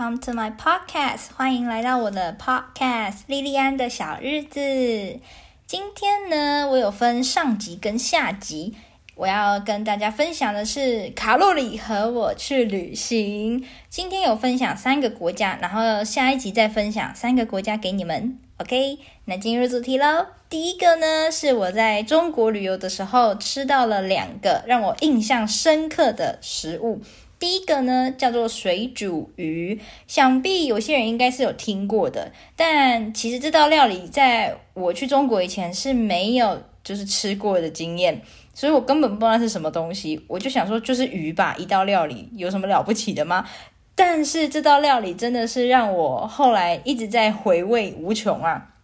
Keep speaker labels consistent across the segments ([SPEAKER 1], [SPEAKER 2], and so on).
[SPEAKER 1] Come to my podcast，欢迎来到我的 podcast 莉莉安的小日子。今天呢，我有分上集跟下集，我要跟大家分享的是卡路里和我去旅行。今天有分享三个国家，然后下一集再分享三个国家给你们。OK，那进入主题喽。第一个呢，是我在中国旅游的时候吃到了两个让我印象深刻的食物。第一个呢，叫做水煮鱼，想必有些人应该是有听过的，但其实这道料理在我去中国以前是没有就是吃过的经验，所以我根本不知道是什么东西，我就想说就是鱼吧，一道料理有什么了不起的吗？但是这道料理真的是让我后来一直在回味无穷啊！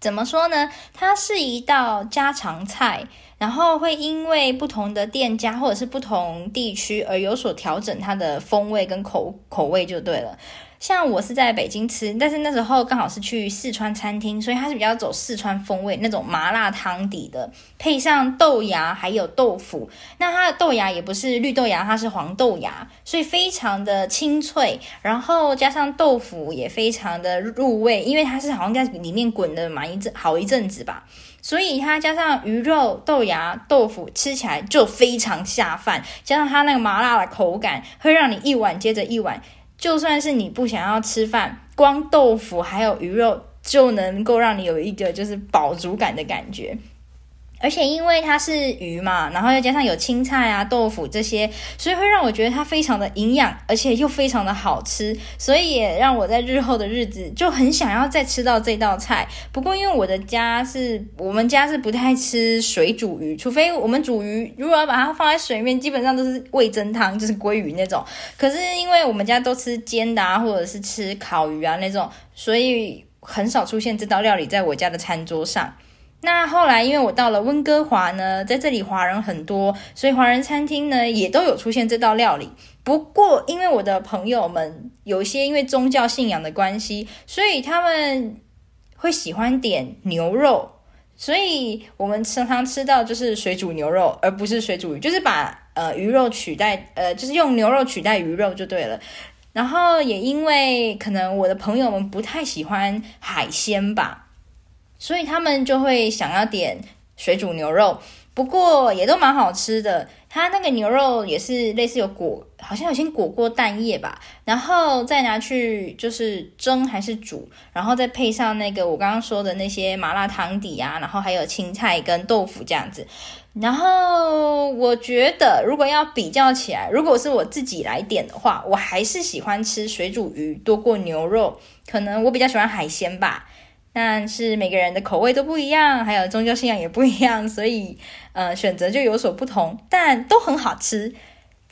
[SPEAKER 1] 怎么说呢？它是一道家常菜。然后会因为不同的店家或者是不同地区而有所调整它的风味跟口口味就对了。像我是在北京吃，但是那时候刚好是去四川餐厅，所以它是比较走四川风味那种麻辣汤底的，配上豆芽还有豆腐。那它的豆芽也不是绿豆芽，它是黄豆芽，所以非常的清脆。然后加上豆腐也非常的入味，因为它是好像在里面滚了蛮一阵好一阵子吧。所以它加上鱼肉、豆芽、豆腐，吃起来就非常下饭。加上它那个麻辣的口感，会让你一碗接着一碗。就算是你不想要吃饭，光豆腐还有鱼肉就能够让你有一个就是饱足感的感觉。而且因为它是鱼嘛，然后又加上有青菜啊、豆腐这些，所以会让我觉得它非常的营养，而且又非常的好吃，所以也让我在日后的日子就很想要再吃到这道菜。不过因为我的家是我们家是不太吃水煮鱼，除非我们煮鱼，如果要把它放在水面，基本上都是味噌汤，就是鲑鱼那种。可是因为我们家都吃煎的啊，或者是吃烤鱼啊那种，所以很少出现这道料理在我家的餐桌上。那后来，因为我到了温哥华呢，在这里华人很多，所以华人餐厅呢也都有出现这道料理。不过，因为我的朋友们有些因为宗教信仰的关系，所以他们会喜欢点牛肉，所以我们常常吃到就是水煮牛肉，而不是水煮鱼，就是把呃鱼肉取代，呃就是用牛肉取代鱼肉就对了。然后也因为可能我的朋友们不太喜欢海鲜吧。所以他们就会想要点水煮牛肉，不过也都蛮好吃的。它那个牛肉也是类似有裹，好像有先裹过蛋液吧，然后再拿去就是蒸还是煮，然后再配上那个我刚刚说的那些麻辣汤底啊，然后还有青菜跟豆腐这样子。然后我觉得如果要比较起来，如果是我自己来点的话，我还是喜欢吃水煮鱼多过牛肉，可能我比较喜欢海鲜吧。但是每个人的口味都不一样，还有宗教信仰也不一样，所以呃选择就有所不同，但都很好吃。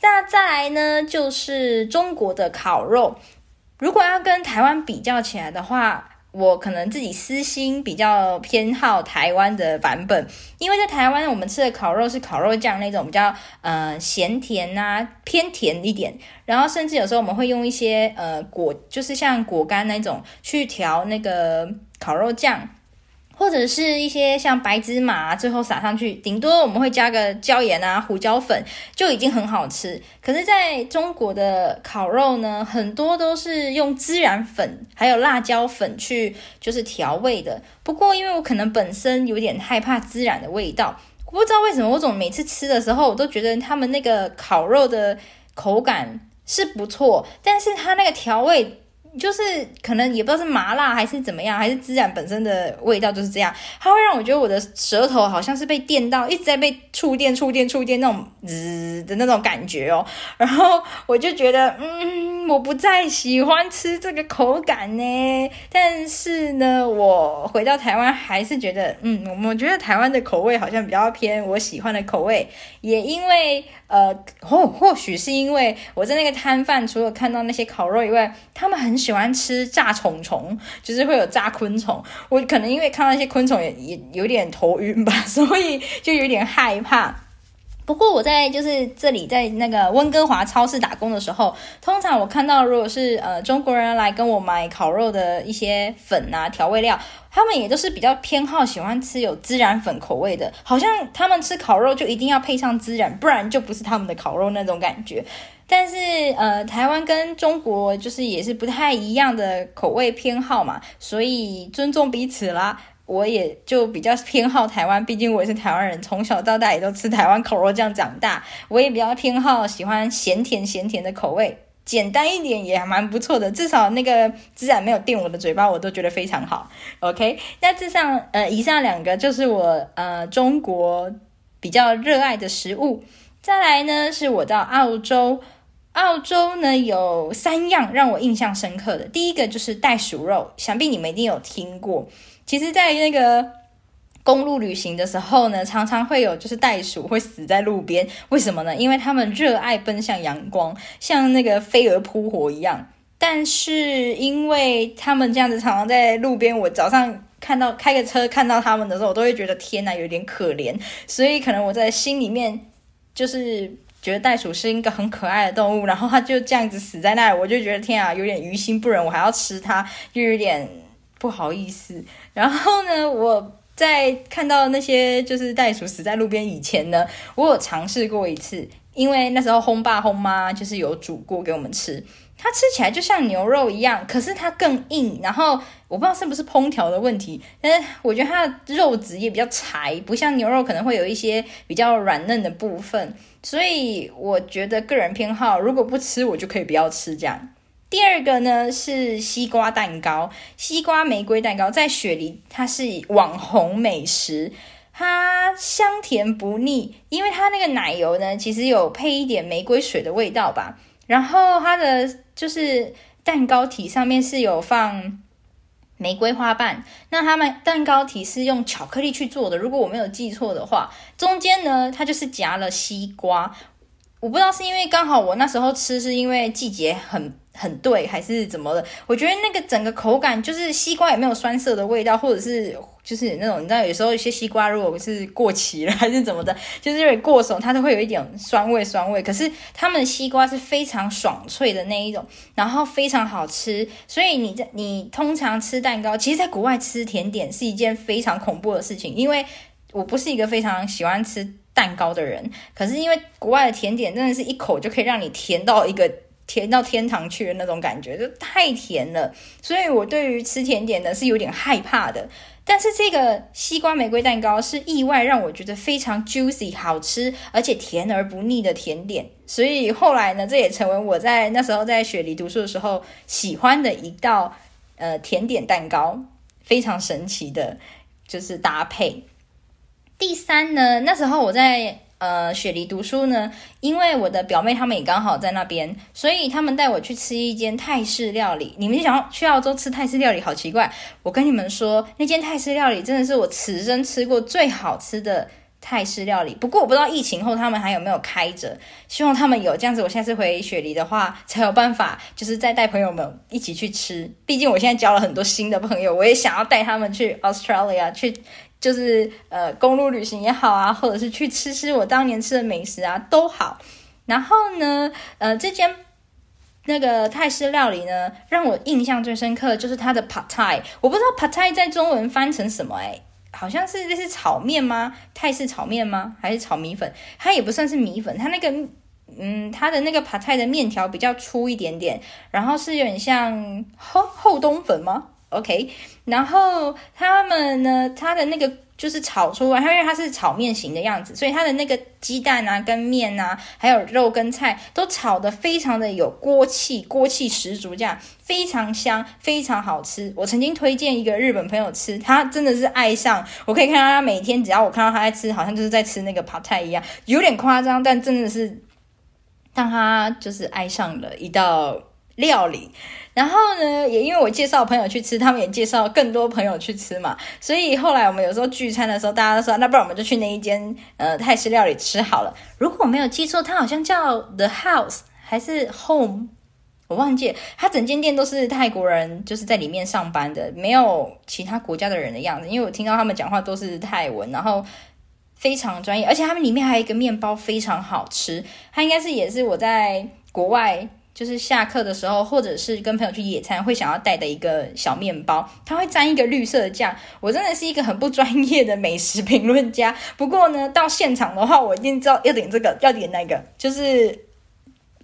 [SPEAKER 1] 那再来呢，就是中国的烤肉。如果要跟台湾比较起来的话，我可能自己私心比较偏好台湾的版本，因为在台湾我们吃的烤肉是烤肉酱那种比较呃咸甜啊，偏甜一点，然后甚至有时候我们会用一些呃果，就是像果干那种去调那个烤肉酱。或者是一些像白芝麻，最后撒上去，顶多我们会加个椒盐啊、胡椒粉，就已经很好吃。可是在中国的烤肉呢，很多都是用孜然粉还有辣椒粉去就是调味的。不过因为我可能本身有点害怕孜然的味道，我不知道为什么，我总每次吃的时候，我都觉得他们那个烤肉的口感是不错，但是它那个调味。就是可能也不知道是麻辣还是怎么样，还是孜然本身的味道就是这样，它会让我觉得我的舌头好像是被电到，一直在被触电、触电、触电那种滋的那种感觉哦。然后我就觉得，嗯，我不再喜欢吃这个口感呢。但是呢，我回到台湾还是觉得，嗯，我觉得台湾的口味好像比较偏我喜欢的口味，也因为。呃，或或许是因为我在那个摊贩，除了看到那些烤肉以外，他们很喜欢吃炸虫虫，就是会有炸昆虫。我可能因为看到那些昆虫也也有点头晕吧，所以就有点害怕。不过我在就是这里在那个温哥华超市打工的时候，通常我看到如果是呃中国人来跟我买烤肉的一些粉啊调味料，他们也都是比较偏好喜欢吃有孜然粉口味的，好像他们吃烤肉就一定要配上孜然，不然就不是他们的烤肉那种感觉。但是呃台湾跟中国就是也是不太一样的口味偏好嘛，所以尊重彼此啦。我也就比较偏好台湾，毕竟我也是台湾人，从小到大也都吃台湾烤肉酱长大。我也比较偏好喜欢咸甜咸甜的口味，简单一点也还蛮不错的。至少那个孜然没有电我的嘴巴，我都觉得非常好。OK，那这上呃以上两个就是我呃中国比较热爱的食物。再来呢是我到澳洲，澳洲呢有三样让我印象深刻的。第一个就是袋鼠肉，想必你们一定有听过。其实，在那个公路旅行的时候呢，常常会有就是袋鼠会死在路边。为什么呢？因为他们热爱奔向阳光，像那个飞蛾扑火一样。但是，因为他们这样子常常在路边，我早上看到开个车看到他们的时候，我都会觉得天哪，有点可怜。所以，可能我在心里面就是觉得袋鼠是一个很可爱的动物，然后它就这样子死在那里，我就觉得天啊，有点于心不忍，我还要吃它，就有点。不好意思，然后呢，我在看到那些就是袋鼠死在路边以前呢，我有尝试过一次，因为那时候轰爸轰妈就是有煮过给我们吃，它吃起来就像牛肉一样，可是它更硬，然后我不知道是不是烹调的问题，但是我觉得它的肉质也比较柴，不像牛肉可能会有一些比较软嫩的部分，所以我觉得个人偏好，如果不吃我就可以不要吃这样。第二个呢是西瓜蛋糕，西瓜玫瑰蛋糕在雪梨，它是网红美食，它香甜不腻，因为它那个奶油呢，其实有配一点玫瑰水的味道吧。然后它的就是蛋糕体上面是有放玫瑰花瓣，那他们蛋糕体是用巧克力去做的，如果我没有记错的话，中间呢它就是夹了西瓜，我不知道是因为刚好我那时候吃是因为季节很。很对，还是怎么的？我觉得那个整个口感就是西瓜也没有酸涩的味道，或者是就是那种你知道，有时候一些西瓜如果是过期了还是怎么的，就是有点过熟，它都会有一点酸味酸味。可是他们的西瓜是非常爽脆的那一种，然后非常好吃。所以你在你通常吃蛋糕，其实在国外吃甜点是一件非常恐怖的事情，因为我不是一个非常喜欢吃蛋糕的人。可是因为国外的甜点真的是一口就可以让你甜到一个。甜到天堂去的那种感觉，就太甜了，所以我对于吃甜点呢是有点害怕的。但是这个西瓜玫瑰蛋糕是意外让我觉得非常 juicy 好吃，而且甜而不腻的甜点。所以后来呢，这也成为我在那时候在雪梨读书的时候喜欢的一道呃甜点蛋糕，非常神奇的，就是搭配。第三呢，那时候我在。呃，雪梨读书呢，因为我的表妹她们也刚好在那边，所以他们带我去吃一间泰式料理。你们想要去澳洲吃泰式料理，好奇怪！我跟你们说，那间泰式料理真的是我此生吃过最好吃的泰式料理。不过我不知道疫情后他们还有没有开着，希望他们有这样子。我下次回雪梨的话，才有办法就是再带朋友们一起去吃。毕竟我现在交了很多新的朋友，我也想要带他们去 Australia 去。就是呃，公路旅行也好啊，或者是去吃吃我当年吃的美食啊，都好。然后呢，呃，这间那个泰式料理呢，让我印象最深刻的就是它的 Pad Thai。我不知道 Pad Thai 在中文翻成什么，诶，好像是这是炒面吗？泰式炒面吗？还是炒米粉？它也不算是米粉，它那个嗯，它的那个 Pad Thai 的面条比较粗一点点，然后是有点像厚厚冬粉吗？OK，然后他们呢，他的那个就是炒出来，因为它是炒面型的样子，所以它的那个鸡蛋啊、跟面啊，还有肉跟菜都炒得非常的有锅气，锅气十足，这样非常香，非常好吃。我曾经推荐一个日本朋友吃，他真的是爱上。我可以看到他每天只要我看到他在吃，好像就是在吃那个泡菜一样，有点夸张，但真的是让他就是爱上了一道料理。然后呢，也因为我介绍朋友去吃，他们也介绍更多朋友去吃嘛，所以后来我们有时候聚餐的时候，大家都说，那不然我们就去那一间呃泰式料理吃好了。如果我没有记错，它好像叫 The House 还是 Home，我忘记了。它整间店都是泰国人，就是在里面上班的，没有其他国家的人的样子。因为我听到他们讲话都是泰文，然后非常专业，而且他们里面还有一个面包非常好吃，它应该是也是我在国外。就是下课的时候，或者是跟朋友去野餐，会想要带的一个小面包，它会沾一个绿色的酱。我真的是一个很不专业的美食评论家，不过呢，到现场的话，我一定知道要点这个，要点那个，就是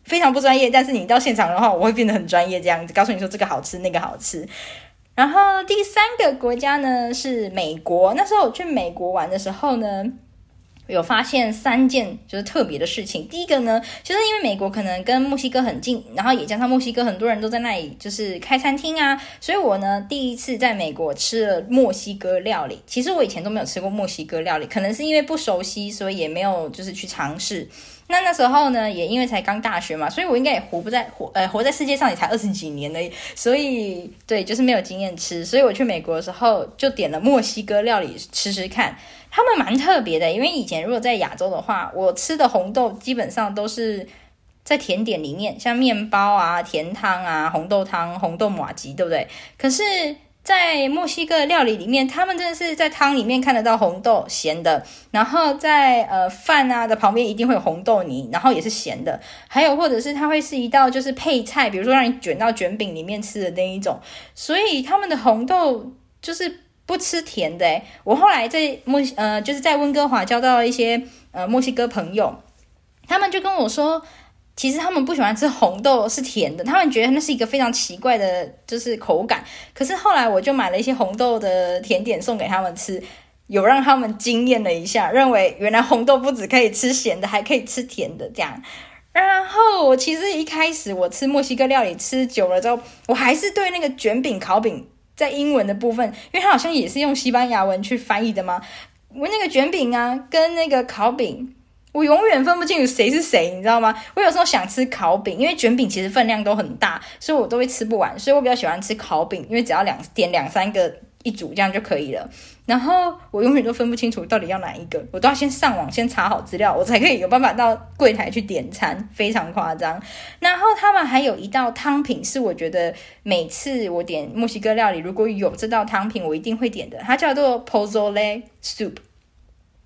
[SPEAKER 1] 非常不专业。但是你到现场的话，我会变得很专业，这样子告诉你说这个好吃，那个好吃。然后第三个国家呢是美国，那时候我去美国玩的时候呢。有发现三件就是特别的事情。第一个呢，就是因为美国可能跟墨西哥很近，然后也加上墨西哥很多人都在那里就是开餐厅啊，所以我呢第一次在美国吃了墨西哥料理。其实我以前都没有吃过墨西哥料理，可能是因为不熟悉，所以也没有就是去尝试。那那时候呢，也因为才刚大学嘛，所以我应该也活不在活呃活在世界上也才二十几年而已，所以对，就是没有经验吃。所以我去美国的时候就点了墨西哥料理吃吃看。他们蛮特别的，因为以前如果在亚洲的话，我吃的红豆基本上都是在甜点里面，像面包啊、甜汤啊、红豆汤、红豆麻糬，对不对？可是，在墨西哥料理里面，他们真的是在汤里面看得到红豆咸的，然后在呃饭啊的旁边一定会有红豆泥，然后也是咸的，还有或者是它会是一道就是配菜，比如说让你卷到卷饼里面吃的那一种，所以他们的红豆就是。不吃甜的，我后来在墨呃，就是在温哥华交到一些呃墨西哥朋友，他们就跟我说，其实他们不喜欢吃红豆是甜的，他们觉得那是一个非常奇怪的，就是口感。可是后来我就买了一些红豆的甜点送给他们吃，有让他们惊艳了一下，认为原来红豆不只可以吃咸的，还可以吃甜的这样。然后我其实一开始我吃墨西哥料理吃久了之后，我还是对那个卷饼烤饼。在英文的部分，因为它好像也是用西班牙文去翻译的嘛。我那个卷饼啊，跟那个烤饼，我永远分不清楚谁是谁，你知道吗？我有时候想吃烤饼，因为卷饼其实分量都很大，所以我都会吃不完，所以我比较喜欢吃烤饼，因为只要两点两三个。一组这样就可以了，然后我永远都分不清楚到底要哪一个，我都要先上网先查好资料，我才可以有办法到柜台去点餐，非常夸张。然后他们还有一道汤品是我觉得每次我点墨西哥料理如果有这道汤品，我一定会点的，它叫做 Pozole Soup，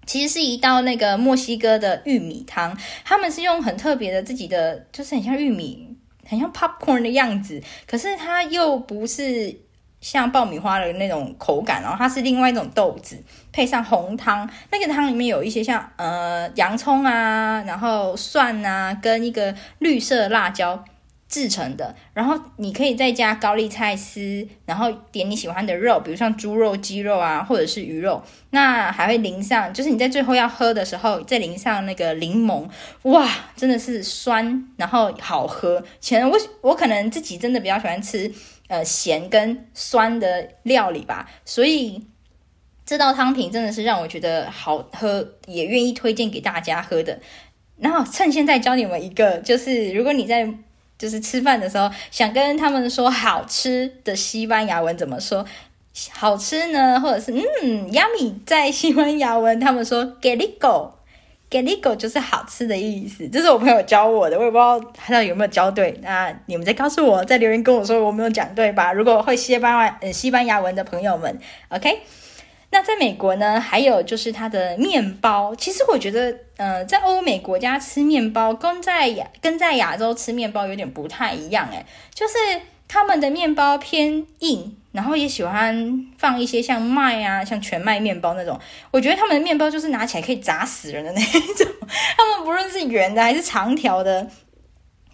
[SPEAKER 1] 其实是一道那个墨西哥的玉米汤，他们是用很特别的自己的，就是很像玉米，很像 popcorn 的样子，可是它又不是。像爆米花的那种口感，然后它是另外一种豆子，配上红汤，那个汤里面有一些像呃洋葱啊，然后蒜啊，跟一个绿色辣椒。制成的，然后你可以再加高丽菜丝，然后点你喜欢的肉，比如像猪肉、鸡肉啊，或者是鱼肉，那还会淋上，就是你在最后要喝的时候再淋上那个柠檬，哇，真的是酸，然后好喝。前我我可能自己真的比较喜欢吃。呃，咸跟酸的料理吧，所以这道汤品真的是让我觉得好喝，也愿意推荐给大家喝的。然后趁现在教你们一个，就是如果你在就是吃饭的时候想跟他们说好吃的西班牙文怎么说？好吃呢，或者是嗯，yummy，在西班牙文他们说 que rico。que rico 就是好吃的意思，这是我朋友教我的，我也不知道他到底有没有教对。那你们再告诉我，在留言跟我说我没有讲对吧？如果会西班牙呃西班牙文的朋友们，OK。那在美国呢，还有就是它的面包。其实我觉得，呃，在欧美国家吃面包跟在亚跟在亚洲吃面包有点不太一样，诶，就是他们的面包偏硬。然后也喜欢放一些像麦啊，像全麦面包那种。我觉得他们的面包就是拿起来可以砸死人的那一种。他们不论是圆的还是长条的，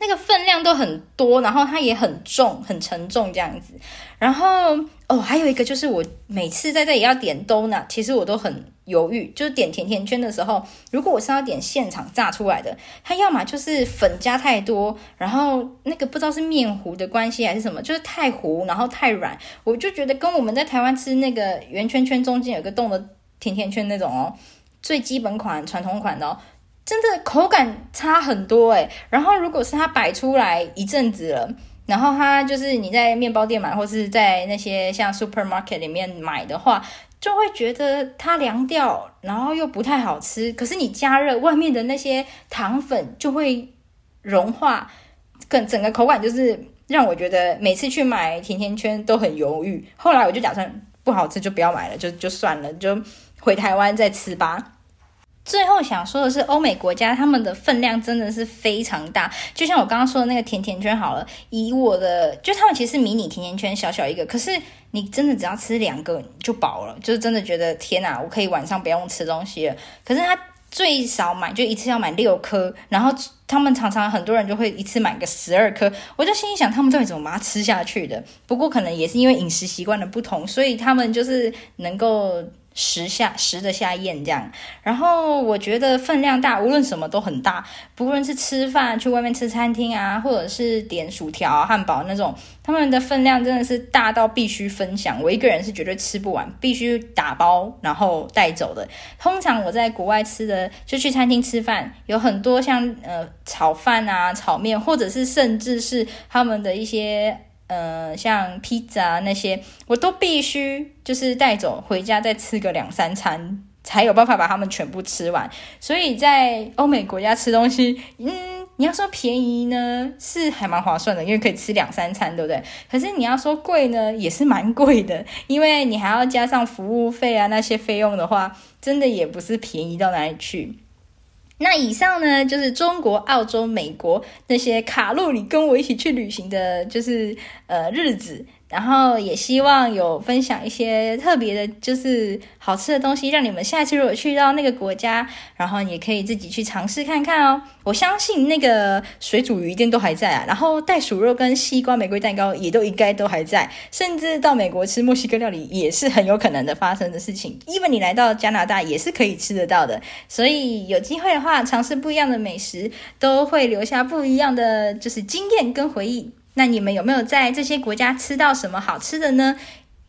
[SPEAKER 1] 那个分量都很多，然后它也很重，很沉重这样子。然后哦，还有一个就是我每次在这里要点 donut，其实我都很。犹豫，就是点甜甜圈的时候，如果我是要点现场炸出来的，它要么就是粉加太多，然后那个不知道是面糊的关系还是什么，就是太糊，然后太软，我就觉得跟我们在台湾吃那个圆圈圈中间有个洞的甜甜圈那种哦，最基本款传统款的哦，真的口感差很多诶。然后如果是它摆出来一阵子了，然后它就是你在面包店买或是在那些像 supermarket 里面买的话。就会觉得它凉掉，然后又不太好吃。可是你加热外面的那些糖粉就会融化，跟整个口感就是让我觉得每次去买甜甜圈都很犹豫。后来我就打算不好吃就不要买了，就就算了，就回台湾再吃吧。最后想说的是，欧美国家他们的分量真的是非常大，就像我刚刚说的那个甜甜圈好了，以我的就他们其实迷你甜甜圈小小一个，可是你真的只要吃两个就饱了，就是真的觉得天哪，我可以晚上不用吃东西了。可是他最少买就一次要买六颗，然后他们常常很多人就会一次买个十二颗，我就心里想他们到底怎么把它吃下去的？不过可能也是因为饮食习惯的不同，所以他们就是能够。食下食得下咽这样，然后我觉得分量大，无论什么都很大，不论是吃饭去外面吃餐厅啊，或者是点薯条、汉堡那种，他们的分量真的是大到必须分享。我一个人是绝对吃不完，必须打包然后带走的。通常我在国外吃的，就去餐厅吃饭，有很多像呃炒饭啊、炒面，或者是甚至是他们的一些。呃，像披萨那些，我都必须就是带走回家，再吃个两三餐，才有办法把它们全部吃完。所以在欧美国家吃东西，嗯，你要说便宜呢，是还蛮划算的，因为可以吃两三餐，对不对？可是你要说贵呢，也是蛮贵的，因为你还要加上服务费啊那些费用的话，真的也不是便宜到哪里去。那以上呢，就是中国、澳洲、美国那些卡路里跟我一起去旅行的，就是呃日子。然后也希望有分享一些特别的，就是好吃的东西，让你们下次如果去到那个国家，然后也可以自己去尝试看看哦。我相信那个水煮鱼一定都还在啊，然后袋鼠肉跟西瓜玫瑰蛋糕也都应该都还在，甚至到美国吃墨西哥料理也是很有可能的发生的事情。even 你来到加拿大也是可以吃得到的，所以有机会的话，尝试不一样的美食，都会留下不一样的就是经验跟回忆。那你们有没有在这些国家吃到什么好吃的呢？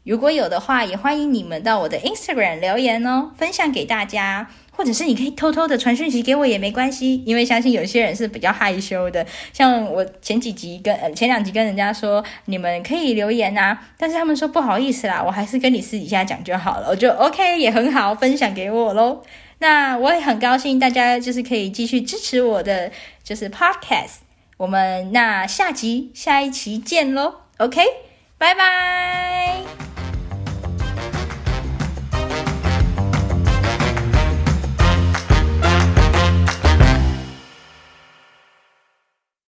[SPEAKER 1] 如果有的话，也欢迎你们到我的 Instagram 留言哦，分享给大家。或者是你可以偷偷的传讯息给我也没关系，因为相信有些人是比较害羞的。像我前几集跟呃前两集跟人家说，你们可以留言啊，但是他们说不好意思啦，我还是跟你私底下讲就好了。我就 OK 也很好，分享给我喽。那我也很高兴大家就是可以继续支持我的就是 Podcast。我们那下集下一期见喽，OK，拜拜。